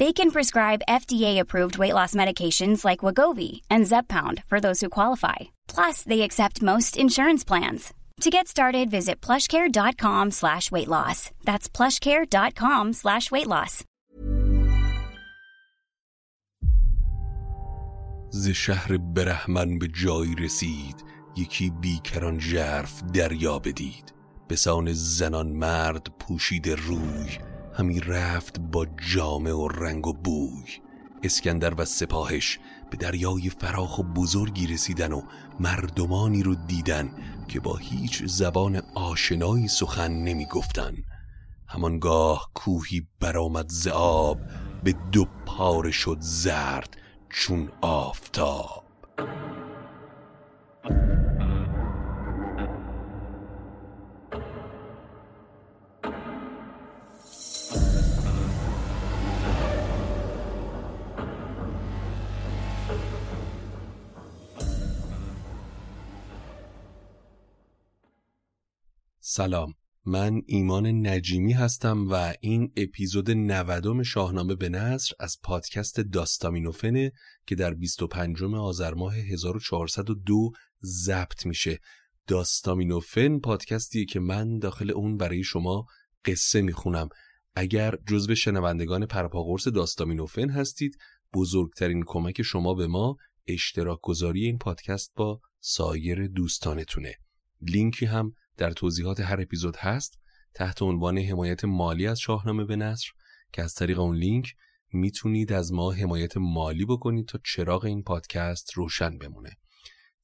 They can prescribe FDA-approved weight loss medications like Wagovi and Zepbound for those who qualify. Plus, they accept most insurance plans. To get started, visit plushcare.com slash weight loss. That's plushcare.com slash weight loss. ز شهر برهمن به جایی رسید یکی بیکران ژرف دریا بدید به سان زنان مرد پوشید روی همی رفت با جامه و رنگ و بوی. اسکندر و سپاهش به دریای فراخ و بزرگی رسیدن و مردمانی رو دیدن که با هیچ زبان آشنایی سخن نمی گفتن. همانگاه کوهی برآمد ز آب به دو پاره شد زرد چون آفتاب. سلام. من ایمان نجیمی هستم و این اپیزود 90 شاهنامه به نصر از پادکست داستامینوفنه که در 25 آذر ماه 1402 ضبط میشه. داستامینوفن پادکستیه که من داخل اون برای شما قصه می‌خونم. اگر جزو شنوندگان پرپاقرس داستامینوفن هستید بزرگترین کمک شما به ما اشتراک گذاری این پادکست با سایر دوستانتونه. لینکی هم در توضیحات هر اپیزود هست تحت عنوان حمایت مالی از شاهنامه به نصر که از طریق اون لینک می‌تونید از ما حمایت مالی بکنید تا چراغ این پادکست روشن بمونه.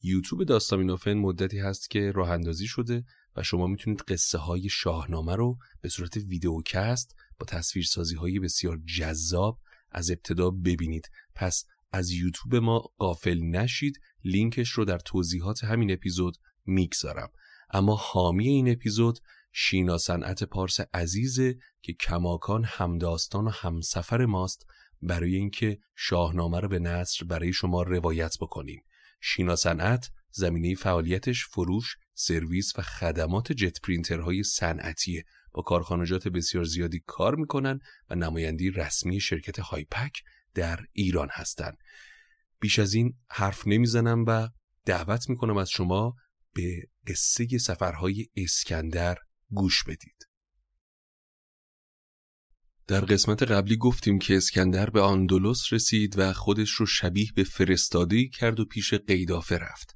یوتیوب داستامینوفن مدتی هست که راه اندازی شده و شما می‌تونید قصه های شاهنامه رو به صورت ویدیوکست با تصویرسازی های بسیار جذاب از ابتدا ببینید. پس از یوتیوب ما قافل نشید لینکش رو در توضیحات همین اپیزود می‌گذارم. اما حامی این اپیزود شینا صنعت پارس عزیزه که کماکان همداستان و همسفر ماست برای اینکه شاهنامه رو به نصر برای شما روایت بکنیم شینا صنعت زمینه فعالیتش فروش سرویس و خدمات جت پرینترهای صنعتیه با کارخانجات بسیار زیادی کار می‌کنن و نمایندی رسمی شرکت هایپک در ایران هستند. بیش از این حرف نمی‌زنم و دعوت می‌کنم از شما به قصه سفرهای اسکندر گوش بدید. در قسمت قبلی گفتیم که اسکندر به آندولوس رسید و خودش رو شبیه به فرستادهی کرد و پیش قیدافه رفت.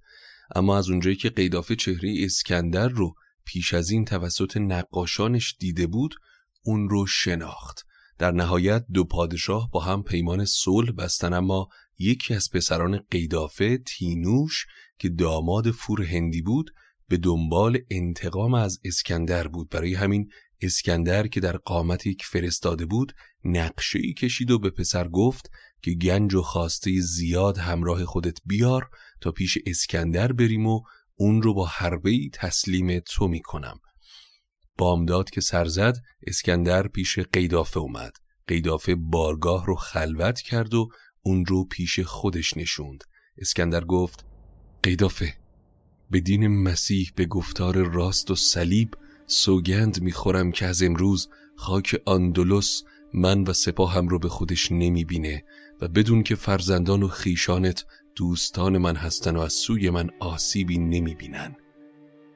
اما از اونجایی که قیدافه چهره اسکندر رو پیش از این توسط نقاشانش دیده بود، اون رو شناخت. در نهایت دو پادشاه با هم پیمان صلح بستن اما یکی از پسران قیدافه تینوش که داماد فور هندی بود به دنبال انتقام از اسکندر بود. برای همین اسکندر که در قامت یک فرستاده بود نقشه ای کشید و به پسر گفت که گنج و خواسته زیاد همراه خودت بیار تا پیش اسکندر بریم و اون رو با حربه تسلیم تو می‌کنم. بامداد که سر زد اسکندر پیش قیدافه اومد. قیدافه بارگاه رو خلوت کرد و اون رو پیش خودش نشوند. اسکندر گفت قیدافه. به دین مسیح به گفتار راست و صلیب سوگند می‌خورم که از امروز خاک آندولوس من و سپاهم رو به خودش نمی‌بینه و بدون که فرزندان و خیشانت دوستان من هستن و از سوی من آسیبی نمی‌بینن.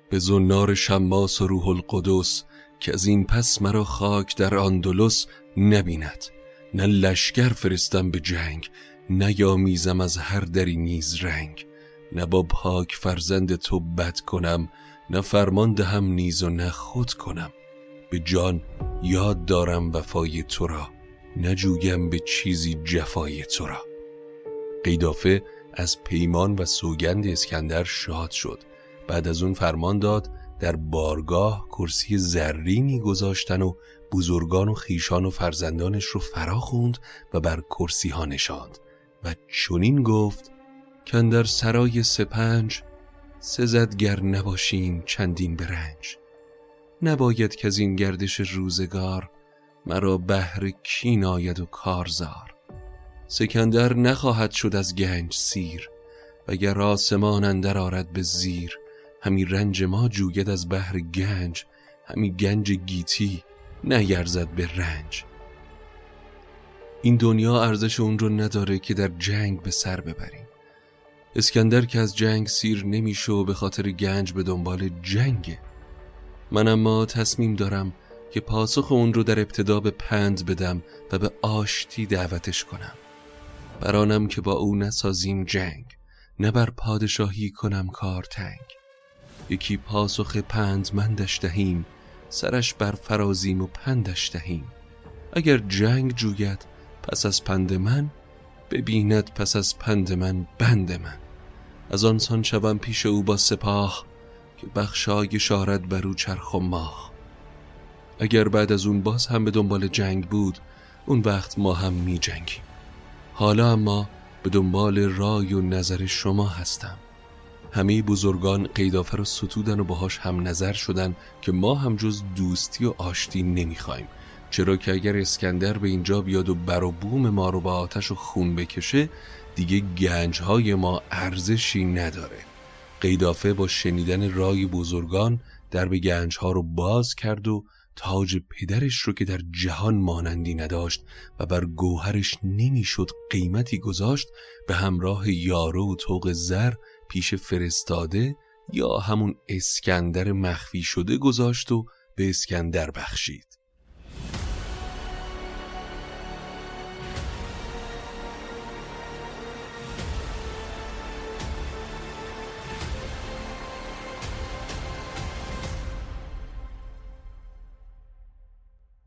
به زنار شماس و روح القدس که از این پس مرا خاک در آندلس نبیند. نه لشکر فرستم به جنگ نیامیزم از هر دری نیز رنگ. نه با پاک فرزند تو بد کنم نه فرمان دهم نیز و نه خود کنم. به جان یاد دارم وفای تو را نجویم به چیزی جفای تو را. قیدافه از پیمان و سوگند اسکندر شاد شد. بعد از اون فرمان داد در بارگاه کرسی زرینی گذاشتن و بزرگان و خیشان و فرزندانش رو فرا خوند و بر کرسی ها نشاند. و چنین گفت که در سرای سپنج سزدگر نباشیم چندین برنج. نباید که از این گردش روزگار مرا بهر کین آید و کارزار. سکندر نخواهد شد از گنج سیر وگر آسمان اندر آرد به زیر. همی رنج ما جوید از بهر گنج همی گنج گیتی نیرزد به رنج. این دنیا ارزش اون رو نداره که در جنگ به سر ببریم. اسکندر که از جنگ سیر نمیشه و به خاطر گنج به دنبال جنگه. من اما تصمیم دارم که پاسخ اون رو در ابتدا به پند بدم و به آشتی دعوتش کنم. برانم که با او نسازیم جنگ نه بر پادشاهی کنم کار تنگ. یکی پاسخ پند مندش دهیم سرش بر فرازیم و پندش دهیم. اگر جنگ جوید پس از پند من ببیند پس از پند من بند من. از آنسان شوم پیش او با سپاه که بخشای شارد بر او چرخ و ماه. اگر بعد از اون باز هم به دنبال جنگ بود اون وقت ما هم می جنگیم. حالا اما به دنبال رای و نظر شما هستم. همه بزرگان قیدافه رو ستودن و باهاش هم نظر شدن که ما هم جز دوستی و آشتی نمی‌خوایم چرا که اگر اسکندر به اینجا بیاد و بر و بوم ما رو با آتش و خون بکشه دیگه گنجهای ما ارزشی نداره. قیدافه با شنیدن رای بزرگان در به گنجها رو باز کرد و تاج پدرش رو که در جهان مانندی نداشت و بر گوهرش نمی‌شد قیمتی گذاشت به همراه یارو و توق زر پیش فرستاده یا همون اسکندر مخفی شده گذاشت و به اسکندر بخشید.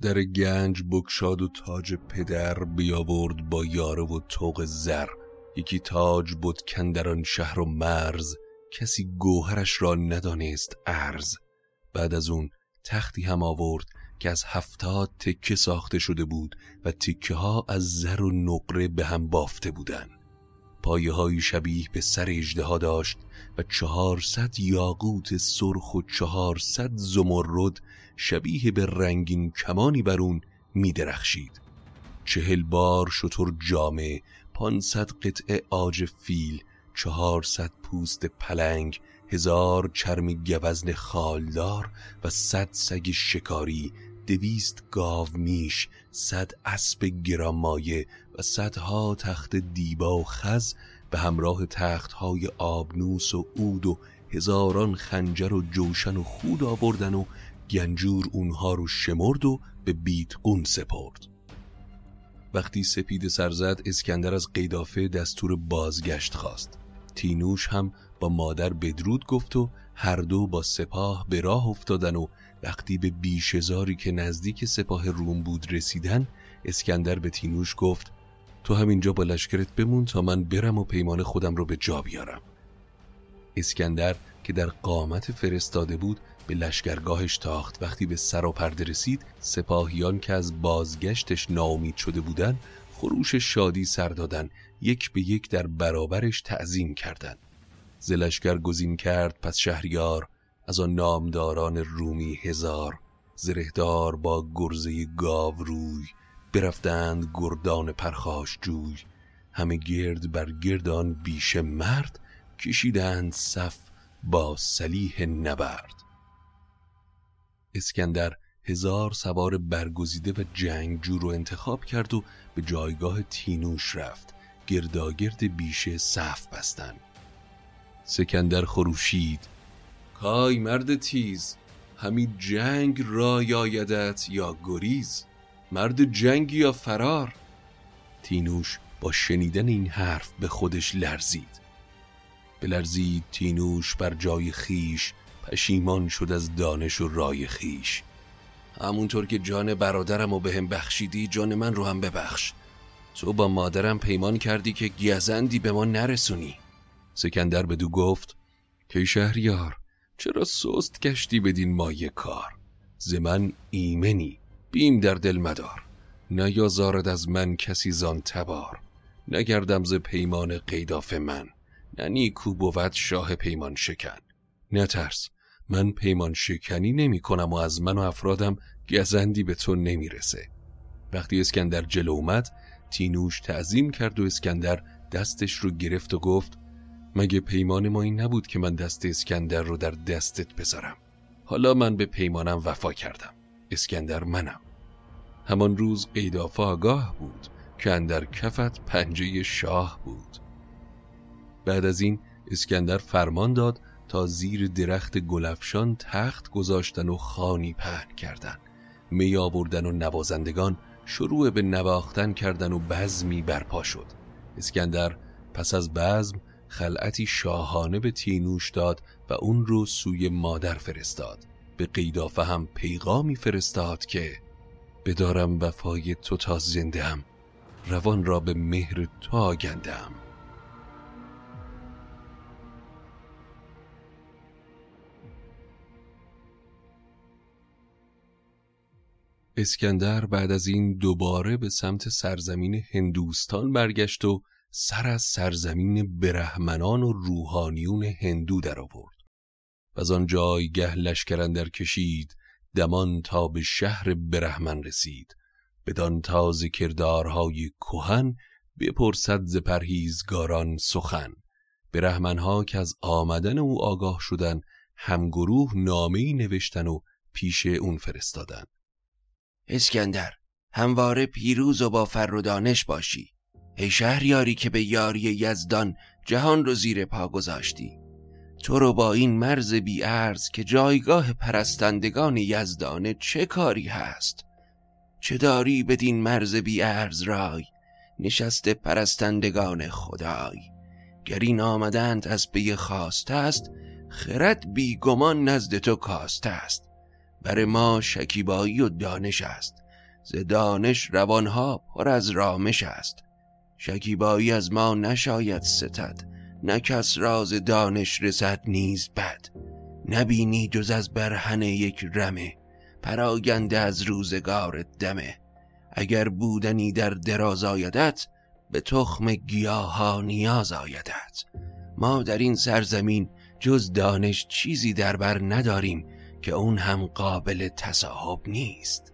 در گنج بکشاد و تاج پدر بیاورد با یاره و توق زر. یکی تاج بود کندران شهر و مرز کسی گوهرش را ندانست ارز بعد از اون تختی هم آورد که از هفتاد تکه ساخته شده بود و تکه ها از زر و نقره به هم بافته بودن پایه های شبیه به سر اجده داشت و چهارصد یاقوت سرخ و چهارصد زمرد شبیه به رنگین کمانی بر اون می درخشید چهل بار شطور جامه پانصد قطعه آج فیل چهارصد پوست پلنگ هزار چرم گوزن خالدار و صد سگ شکاری دویست گاو میش صد اسب گرامایه صدها تخت دیبا و خز به همراه تختهای آبنوس و اود و هزاران خنجر و جوشن و خود آوردن و گنجور اونها رو شمرد و به بیتقون سپرد. وقتی سپید سرزد اسکندر از قیدافه دستور بازگشت خواست. تینوش هم با مادر بدرود گفت و هر دو با سپاه به راه افتادن و وقتی به بیشزاری که نزدیک سپاه روم بود رسیدن اسکندر به تینوش گفت تو همینجا با لشکرت بمون تا من برم و پیمان خودم رو به جا بیارم. اسکندر که در قامت فرستاده بود به لشکرگاهش تاخت. وقتی به سر و پرده رسید سپاهیان که از بازگشتش ناامید شده بودن خروش شادی سر دادن. یک به یک در برابرش تعظیم کردند زلشگر گزین کرد پس شهریار از آن نامداران رومی هزار. زرهدار با گرزه گاو روی برفتند گردان پرخاش جوی. همه گرد بر گردان بیش مرد کشیدند صف با سلیح نبرد. اسکندر هزار سوار برگزیده و جنگجو رو انتخاب کرد و به جایگاه تینوش رفت. گرداگرد بیشه صف بستن. سکندر خروشید کای مرد تیز همین جنگ را یایدت یا گریز؟ مرد جنگ یا فرار؟ تینوش با شنیدن این حرف به خودش لرزید. بلرزید تینوش بر جای خیش پشیمان شد از دانش و رای خیش. همونطور که جان برادرم و به هم بخشیدی جان من رو هم ببخش. تو با مادرم پیمان کردی که گیزندی به ما نرسونی. سکندر بدو گفت که شهریار چرا سست گشتی بدین مایه کار؟ ز من ایمنی. بیم در دل مدار. نیازارد از من کسی زان تبار. نگردم ز پیمان قیداف من. نه نیکو بود شاه پیمان شکن. نترس من پیمان شکنی نمی کنم و از من و افرادم گزندی به تو نمی‌رسه وقتی اسکندر جلو اومد تینوش تعظیم کرد و اسکندر دستش رو گرفت و گفت مگه پیمان ما این نبود که من دست اسکندر رو در دستت بذارم؟ حالا من به پیمانم وفا کردم. اسکندر منم. همان روز قیدافه آگاه بود که اندر کفت پنجه شاه بود. بعد از این اسکندر فرمان داد تا زیر درخت گلفشان تخت گذاشتن و خانی پهن کردن. می آوردن و نوازندگان شروع به نواختن کردن و بزمی برپا شد. اسکندر پس از بزم خلعتی شاهانه به تینوش داد و اون رو سوی مادر فرستاد. به قیدافه هم پیغامی فرستاد که بدارم وفای تو تا زنده هم روان را به مهر تو آگندم اسکندر بعد از این دوباره به سمت سرزمین هندوستان برگشت و سر از سرزمین برهمنان و روحانیون هندو در آورد از آن جایگه لشکر کشید دمان تا به شهر برهمن رسید. بدان تازه کردارهای کهن بپرسد ز پرهیزگاران سخن. برهمنها که از آمدن او آگاه شدن همگروه نامه‌ای نوشتن و پیش اون فرستادن. اسکندر همواره پیروز و با فر و دانش باشی. ای شهریاری که به یاری یزدان جهان رو زیر پا گذاشتی. تو رو با این مرز بی ارز که جایگاه پرستندگان یزدانه چه کاری هست؟ چه داری بدین مرز بی ارز رای؟ نشست پرستندگان خدای. گر این آمدند از پی خواست است خرد بی گمان نزد تو کاست است. بر ما شکیبایی و دانش است. ز دانش روانها پر از رامش است. شکیبایی از ما نشاید ستد. نه کس راز دانش رسد نیز بد نبینی جز از برهن یک رمه پراگنده از روزگار دمه. اگر بودنی در دراز آیدت به تخم گیاها نیاز آیدت. ما در این سرزمین جز دانش چیزی در بر نداریم که اون هم قابل تصاحب نیست.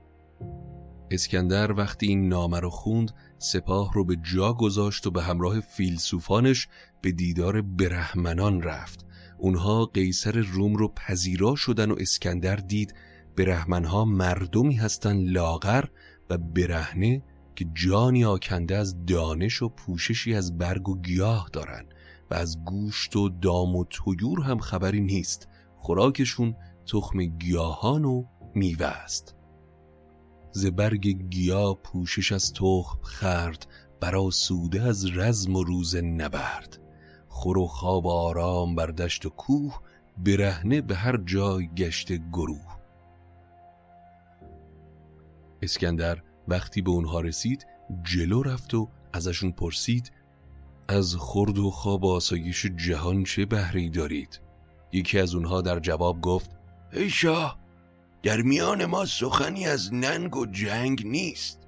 اسکندر وقتی این نامه رو خوند سپاه رو به جا گذاشت و به همراه فیلسوفانش به دیدار برهمنان رفت. اونها قیصر روم رو پذیرا شدن و اسکندر دید برهمنها مردمی هستن لاغر و برهنه که جانی آکنده از دانش و پوششی از برگ و گیاه دارن و از گوشت و دام و تویور هم خبری نیست. خوراکشون تخم گیاهان و میوه است. ز برگ گیا پوشش از تخم خرد برا سوده از رزم و روز نبرد. خور و خواب آرام بر دشت و کوه برهنه به هر جای گشت گروه. اسکندر وقتی به اونها رسید جلو رفت و ازشون پرسید از خورد و خواب آسایش جهان چه بهری دارید؟ یکی از اونها در جواب گفت ای شاه در میان ما سخنی از ننگ و جنگ نیست.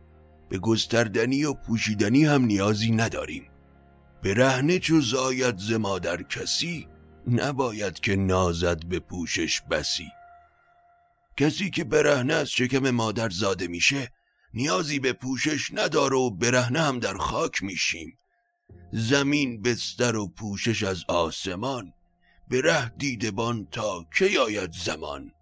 به گستردنی و پوشیدنی هم نیازی نداریم. به رهنه چو زاید ز مادر کسی نباید که نازد به پوشش بسی. کسی که برهنه از شکم مادر زاده میشه نیازی به پوشش نداره و برهنه هم در خاک میشیم. زمین بستر و پوشش از آسمان به ره دیدبان تا کی آید زمان؟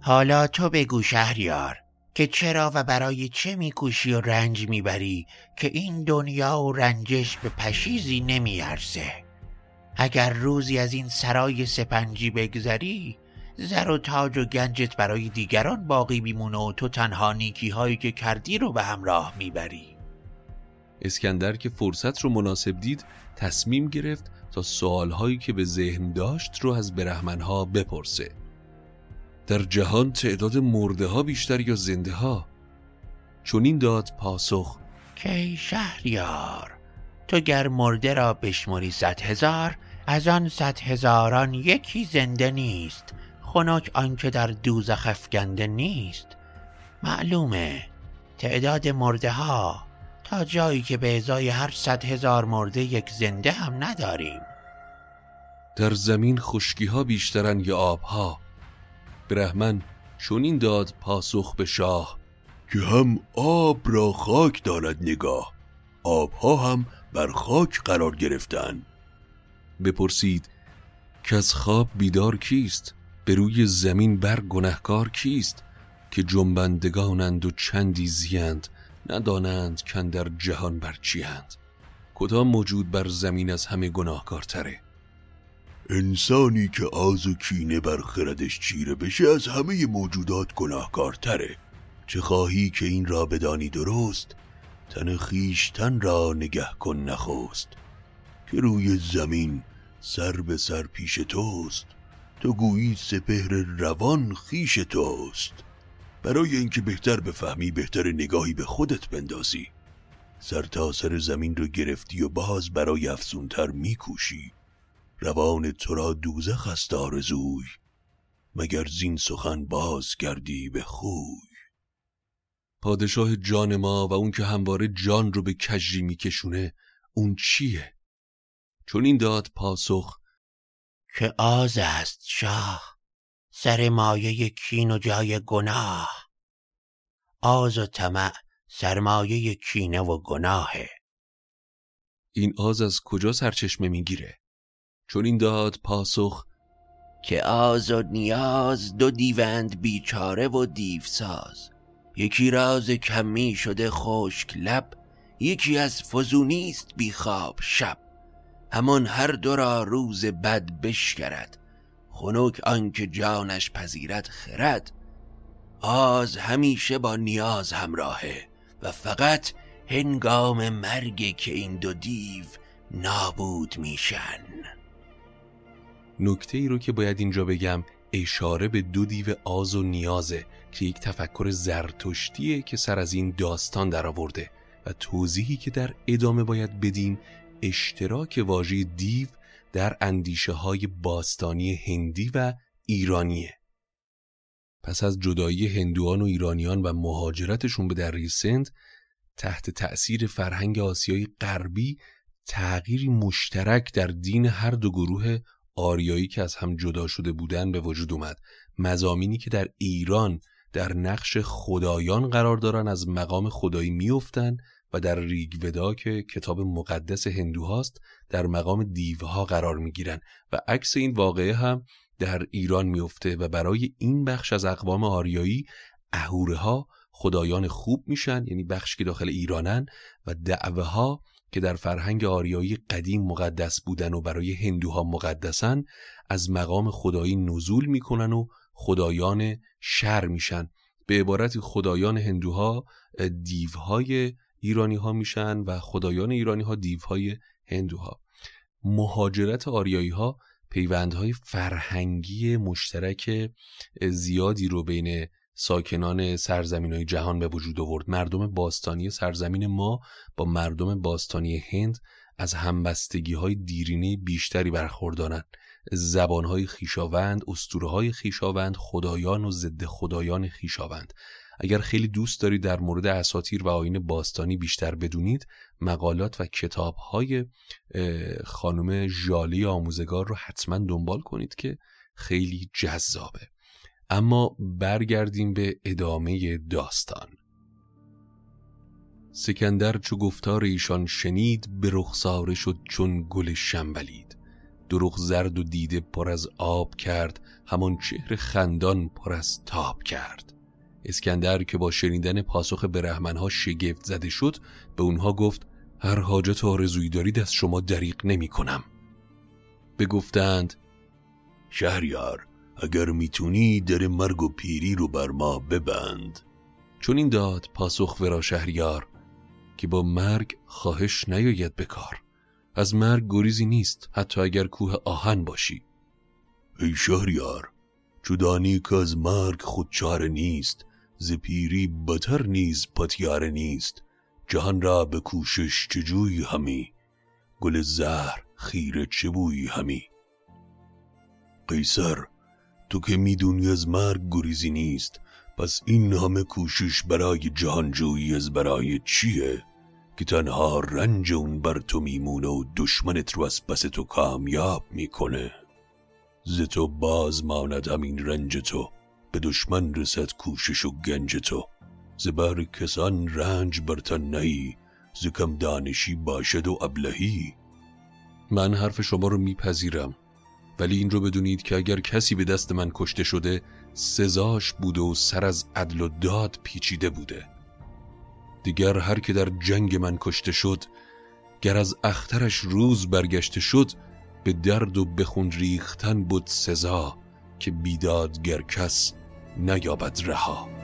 حالا تو بگو شهریار که چرا و برای چه میکوشی و رنج می‌بری که این دنیا و رنجش به پشیزی نمیارزه اگر روزی از این سرای سپنجی بگذری زر و تاج و گنجت برای دیگران باقی میمونه و تو تنها نیکی هایی که کردی رو به همراه می‌بری. اسکندر که فرصت رو مناسب دید تصمیم گرفت تا سوالهایی که به ذهن داشت رو از برهمنها بپرسه. در جهان تعداد مرده ها بیشتر یا زنده ها؟ چون این داد پاسخ. که شهریار تو گر مرده را بشمری صد هزار از آن صد هزاران یکی زنده نیست خنک آنکه در دوزخ افکنده نیست. معلومه تعداد مرده ها تا جایی که به ازای هر صد هزار مرده یک زنده هم نداریم. در زمین خشکی ها بیشترن یا آب ها برهمن چون این داد پاسخ به شاه. که هم آب را خاک دارد نگاه آبها هم بر خاک قرار گرفتن. بپرسید که از خواب بیدار کیست؟ به روی زمین بر گنهکار کیست؟ که جنبندگانند و چندی زیند ندانند کن در جهان بر چیند کدام موجود بر زمین از همه گناهکارتره؟ انسانی که آز و کینه بر خردش چیره بشه از همه موجودات گناهکارتره. چه خواهی که این را بدانی درست تن خیشتن را نگه کن نخست. که روی زمین سر به سر پیش توست تو گویی سپهر روان خیش توست. برای اینکه بهتر بفهمی بهتر نگاهی به خودت بندازی. سر تا سر زمین رو گرفتی و باز برای افزونتر میکوشی. روان تو را دوزخ است آرزوی مگر زین سخن باز کردی به خوی پادشاه جان ما و اون که همواره جان رو به کجی میکشونه اون چیه؟ چون این داد پاسخ که آز است شاه سر مایه کین و جای گناه آز و طمع سرمایه کینه و گناهه این آز از کجا سرچشمه می‌گیره؟ چون این داد پاسخ که آز و نیاز دو دیوند بیچاره و دیوساز. یکی راز کمی شده خشک لب یکی از فزونیست بیخواب شب. همان هر دو را روز بد بشکرد خنک آنکه جانش پذیرد خرد. آز همیشه با نیاز همراهه و فقط هنگام مرگ که این دو دیو نابود میشن. نکته ای رو که باید اینجا بگم اشاره به دو دیو آز و نیازه که یک تفکر زرتشتیه که سر از این داستان درآورده و توضیحی که در ادامه باید بدیم اشتراک واژه دیو در اندیشه های باستانی هندی و ایرانیه. پس از جدایی هندوان و ایرانیان و مهاجرتشون به دره سند تحت تأثیر فرهنگ آسیایی غربی تغییری مشترک در دین هر دو گروه آریایی که از هم جدا شده بودن به وجود اومد. مزامینی که در ایران در نقش خدایان قرار دارن از مقام خدایی میفتن و در ریگودا که کتاب مقدس هندوهاست در مقام دیوها قرار می‌گیرن. و عکس این واقعه هم در ایران میفته و برای این بخش از اقوام آریایی اهوره ها خدایان خوب میشن یعنی بخش که داخل ایرانن و دعوه ها که در فرهنگ آریایی قدیم مقدس بودن و برای هندوها مقدسن از مقام خدایی نزول می‌کنن و خدایان شر میشن. به عبارت خدایان هندوها دیوهای ایرانی ها میشن و خدایان ایرانی ها دیوهای هندوها. مهاجرت آریایی ها پیوندهای فرهنگی مشترک زیادی رو بین ساکنان سرزمین های جهان به وجود آورد. مردم باستانی سرزمین ما با مردم باستانی هند از همبستگی های دیرینه بیشتری برخوردارند. زبان های خیشاوند اسطوره های خیشاوند خدایان و ضد خدایان خیشاوند. اگر خیلی دوست دارید در مورد اساطیر و آین باستانی بیشتر بدونید مقالات و کتاب های خانم ژالی آموزگار رو حتما دنبال کنید که خیلی جذابه. اما برگردیم به ادامه داستان. سکندر چو گفتار ایشان شنید به رخساره شد چون گل شنبلید. دروغ زرد و دیده پر از آب کرد همان چهر خندان پر از تاب کرد. اسکندر که با شنیدن پاسخ برهمنها شگفت زده شد به اونها گفت هر حاجت آرزویی دارید از شما دریق نمی کنم بگفتند شهریار اگر می‌تونی در مرگ و پیری رو بر ما ببند. چون این داد پاسخ ورا شهریار که با مرگ خواهش نیاید بکار از مرگ گریزی نیست حتی اگر کوه آهن باشی. ای شهریار چودانی که از مرگ خود چاره نیست ز پیری بتر نیز پتیاره نیست. جهان را به کوشش چجوی همی؟ گل زهر خیره چه بوی همی؟ قیصر تو که می‌دونی از مرگ گریزی نیست پس این همه کوشش برای جهانجویی از برای چیه؟ که تنها رنج اون بر تو میمونه و دشمنت رو از پس تو کامیاب می‌کنه. ز تو باز ماند همین رنج تو. به دشمن رسد کوشش و گنج تو. زبر کسان رنج بر تن نهی ز کم دانشی باشد و ابلهی. من حرف شما رو میپذیرم. ولی این رو بدونید که اگر کسی به دست من کشته شده سزاش بوده و سر از عدل و داد پیچیده بوده. دیگر هر که در جنگ من کشته شد گر از اخترش روز برگشته شد به درد و بخون ریختن بود سزا که بیدادگر کس نیابد رها.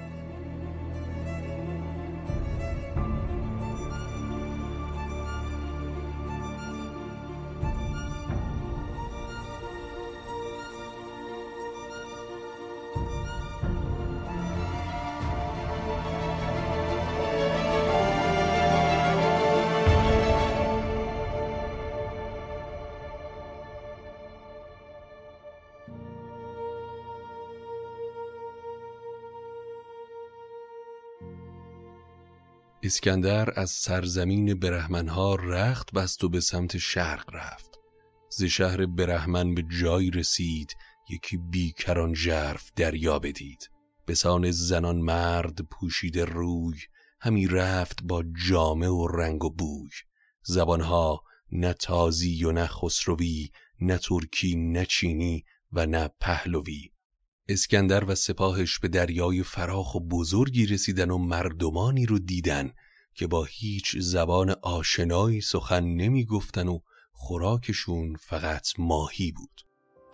اسکندر از سرزمین برهمنها رخت بست و به سمت شرق رفت. ز شهر برهمن به جایی رسید یکی بیکران ژرف دریا بدید. به سان زنان مرد پوشیده روی همی رفت با جامه و رنگ و بوی. زبانها نه تازی و نه خسروی نه ترکی نه چینی و نه پهلوی. اسکندر و سپاهش به دریای فراخ و بزرگی رسیدن و مردمانی رو دیدن که با هیچ زبان آشنایی سخن نمی گفتن و خوراکشون فقط ماهی بود.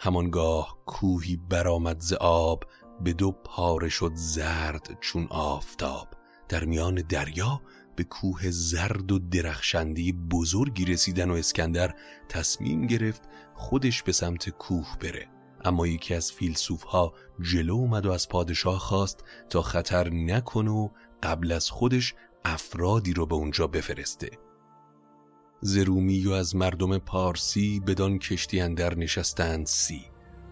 همانگاه کوهی برآمد ز آب به دو پاره شد زرد چون آفتاب. در میان دریا به کوه زرد و درخشندی بزرگی رسیدن و اسکندر تصمیم گرفت خودش به سمت کوه بره. اما یکی از فیلسوف ها جلو اومد و از پادشاه خواست تا خطر نکنه و قبل از خودش افرادی رو به اونجا بفرسته. زرومی و از مردم پارسی بدان کشتی اندر نشستند سی.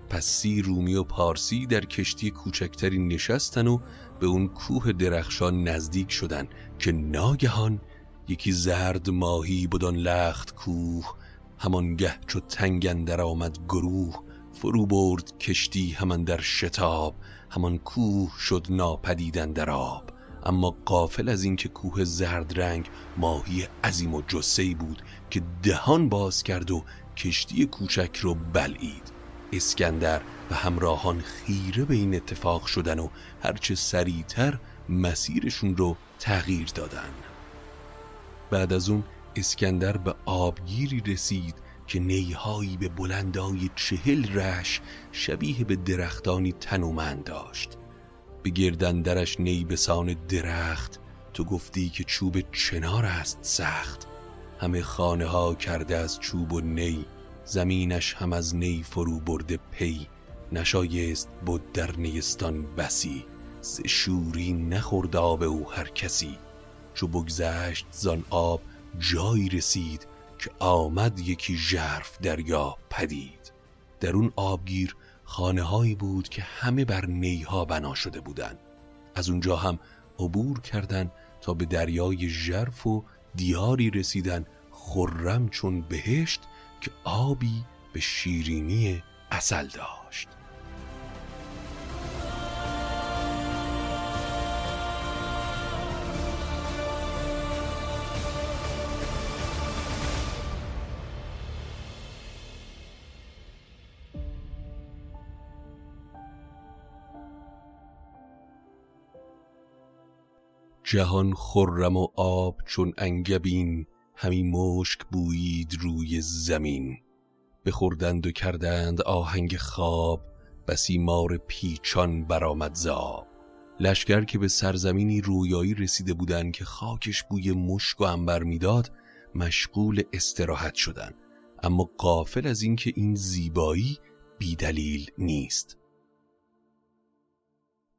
پس سی رومی و پارسی در کشتی کوچکتری نشستن و به اون کوه درخشان نزدیک شدن که ناگهان یکی زرد ماهی بدان لخت کوه همانگه چو تنگ در آمد گروه فرو برد کشتی همان در شتاب همان کوه شد ناپدیدن در آب. اما قافل از اینکه کوه زرد رنگ ماهی عظیم و جسهی بود که دهان باز کرد و کشتی کوچک رو بلعید. اسکندر و همراهان خیره به این اتفاق شدن و هرچه سریعتر مسیرشون رو تغییر دادن. بعد از اون اسکندر به آبگیری رسید که نیهایی به بلندای چهل رش شبیه به درختانی تنومند داشت. به گردندرش نی بسان درخت تو گفتی که چوب چنار است سخت. همه خانه ها کرده از چوب و نی زمینش هم از نی فرو برده پی. نشایست بود در نیستان بسی ز شوری نخورد آب او هر کسی. چو بگذشت زان آب جایی رسید که آمد یکی ژرف دریا پدید در اون آبگیر خانه هایی بود که همه بر نیها بنا شده بودند. از اونجا هم عبور کردند تا به دریای ژرف و دیاری رسیدن خرم چون بهشت که آبی به شیرینی اصل داشت جهان خرم و آب چون انگبین همی مشک بویید روی زمین. بخوردند و کردند آهنگ خواب بسی مار پیچان برآمد زاب لشکر که به سرزمینی رویایی رسیده بودند که خاکش بوی مشک و انبر می‌داد مشغول استراحت شدند. اما قافل از اینکه این زیبایی بیدلیل نیست.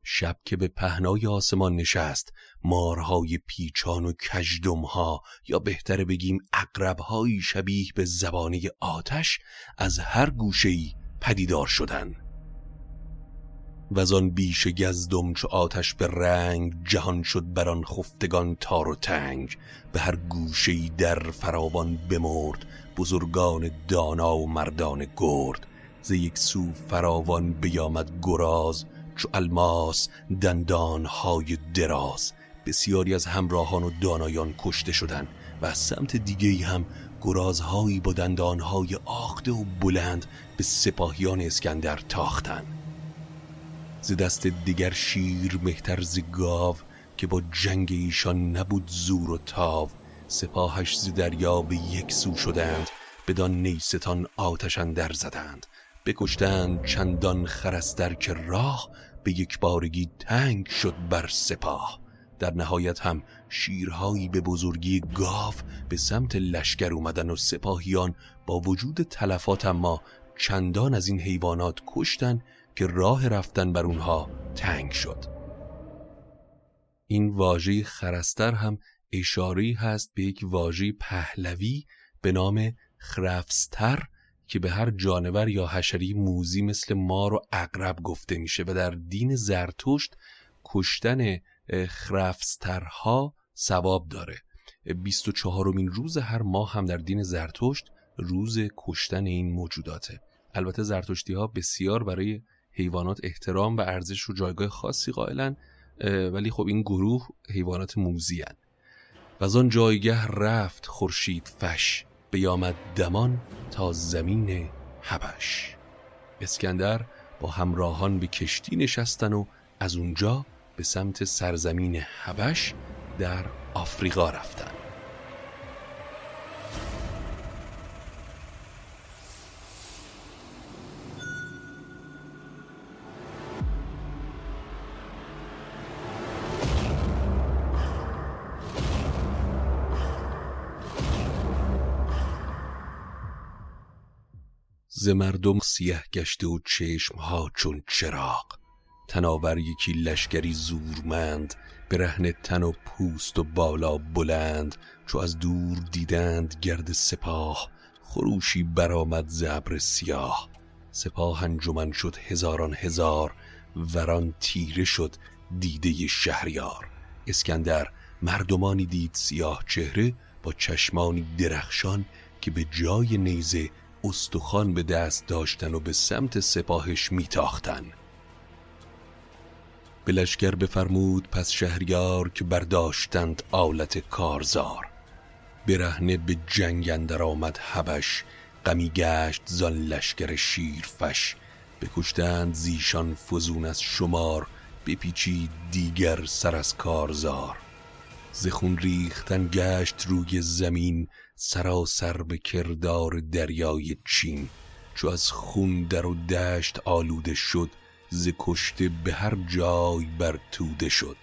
شب که به پهنای آسمان نشست مارهای پیچان و کجدمها یا بهتر بگیم اقربهایی شبیه به زبانه آتش از هر گوشهی پدیدار شدند. و آن بیش گزدم چو آتش به رنگ جهان شد بران خفتگان تار و تنگ. به هر گوشه در فراوان بمرد بزرگان دانا و مردان گرد. ز یک سو فراوان بیامد گراز چو الماس دندانهای دراز. بسیاری از همراهان و دانایان کشته شدند و از سمت دیگه هم گرازهایی با دندانهای آخته و بلند به سپاهیان اسکندر تاختند. ز دست دیگر شیر مهتر ز گاو که با جنگ ایشان نبود زور و تاو. سپاهش ز دریا به یک سو شدند بدان نیستان آتشان در زدند. بکشتند چندان خرستر که راه به یک بارگی تنگ شد بر سپاه. در نهایت هم شیرهایی به بزرگی گاو به سمت لشکر اومدن و سپاهیان با وجود تلفات اما چندان از این حیوانات کشتن که راه رفتن بر اونها تنگ شد. این واژه خرستر هم اشاری هست به یک واژه پهلوی به نام خرفستر که به هر جانور یا حشری موزی مثل مار و اقرب گفته میشه و در دین زرتشت کشتن خرفسترها ثواب داره. 24 مین روز هر ماه هم در دین زرتشت روز کشتن این موجوداته. البته زرتشتی ها بسیار برای حیوانات احترام و ارزش و جایگاه خاصی قائلن ولی خب این گروه حیوانات موزی هن. و از آن جایگه رفت خورشید فش. بیامد دمان تا زمین حبش. اسکندر با همراهان به کشتی نشستن و از اونجا به سمت سرزمین حبش در آفریقا رفتن. ز مردم سیه گشته و چشمها چون چراغ. تناور یکی لشکری زورمند رهن تن و پوست و بالا بلند چو از دور دیدند گرد سپاه. خروشی برآمد زبر سیاه. سپاه انجمن شد هزاران هزار وران تیره شد دیده شهریار. اسکندر مردمانی دید سیاه چهره با چشمانی درخشان که به جای نیزه استخوان به دست داشتن و به سمت سپاهش میتاختن. به بفرمود پس شهریار که برداشتند آلت کارزار. برهنه به جنگ اندر آمد حبش غمی گشت زان لشکر شیرفش. بکشتند زیشان فزون از شمار بپیچید دیگر سر از کارزار. زخون ریختن گشت روی زمین سراسر به کردار دریای چین چو از خون در و دشت آلوده شد ز کشته به هر جای بر توده شد.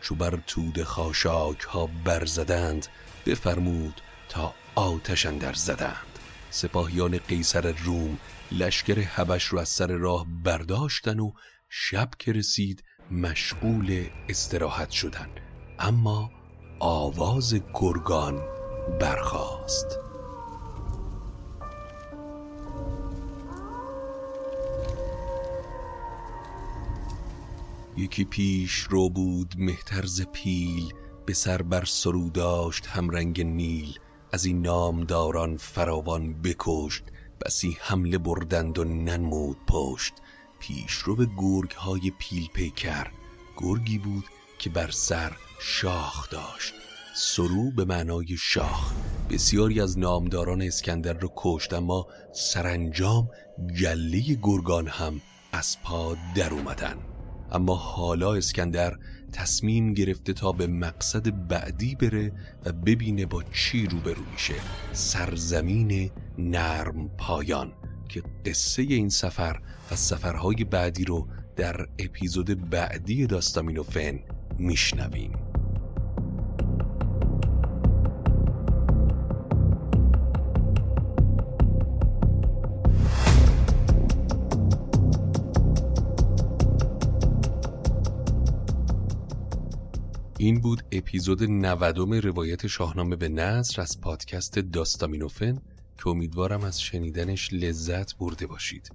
چو بر توده خاشاک ها برزدند بفرمود تا آتش اندر زدند. سپاهیان قیصر روم لشکر حبش رو از سر راه برداشتن و شب که رسید مشغول استراحت شدن. اما آواز گرگان برخاست. یکی پیش رو بود مهترز پیل به سر بر سرو داشت همرنگ نیل. از این نامداران فراوان بکشت بسی حمله بردند و ننمود پشت. پیش رو به گرگ های پیل پیکر گرگی بود که بر سر شاخ داشت. سرو به معنای شاخ. بسیاری از نامداران اسکندر رو کشت اما سرانجام گله گرگان هم از پا در اومدن. اما حالا اسکندر تصمیم گرفته تا به مقصد بعدی بره و ببینه با چی روبرو میشه. سرزمین نرم پایان که قصه این سفر و سفرهای بعدی رو در اپیزود بعدی داستامینوفن میشنویم. این بود اپیزود 90 روایت شاهنامه به نصر از پادکست داستامینوفن که امیدوارم از شنیدنش لذت برده باشید.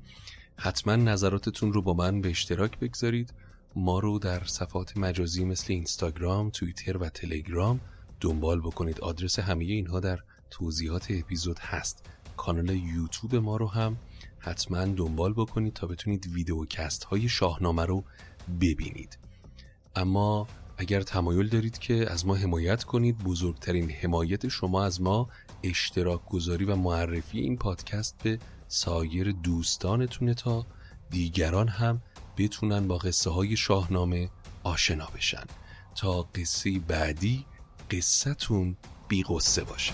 حتما نظراتتون رو با من به اشتراک بگذارید. ما رو در صفحات مجازی مثل اینستاگرام، توییتر و تلگرام دنبال بکنید. آدرس همه اینها در توضیحات اپیزود هست. کانال یوتیوب ما رو هم حتما دنبال بکنید تا بتونید ویدیوکست های شاهنامه رو ببینید. اما اگر تمایل دارید که از ما حمایت کنید بزرگترین حمایت شما از ما اشتراک گذاری و معرفی این پادکست به سایر دوستانتونه تا دیگران هم بتونن با قصه های شاهنامه آشنا بشن. تا قصه بعدی قصتون بی قصه باشه.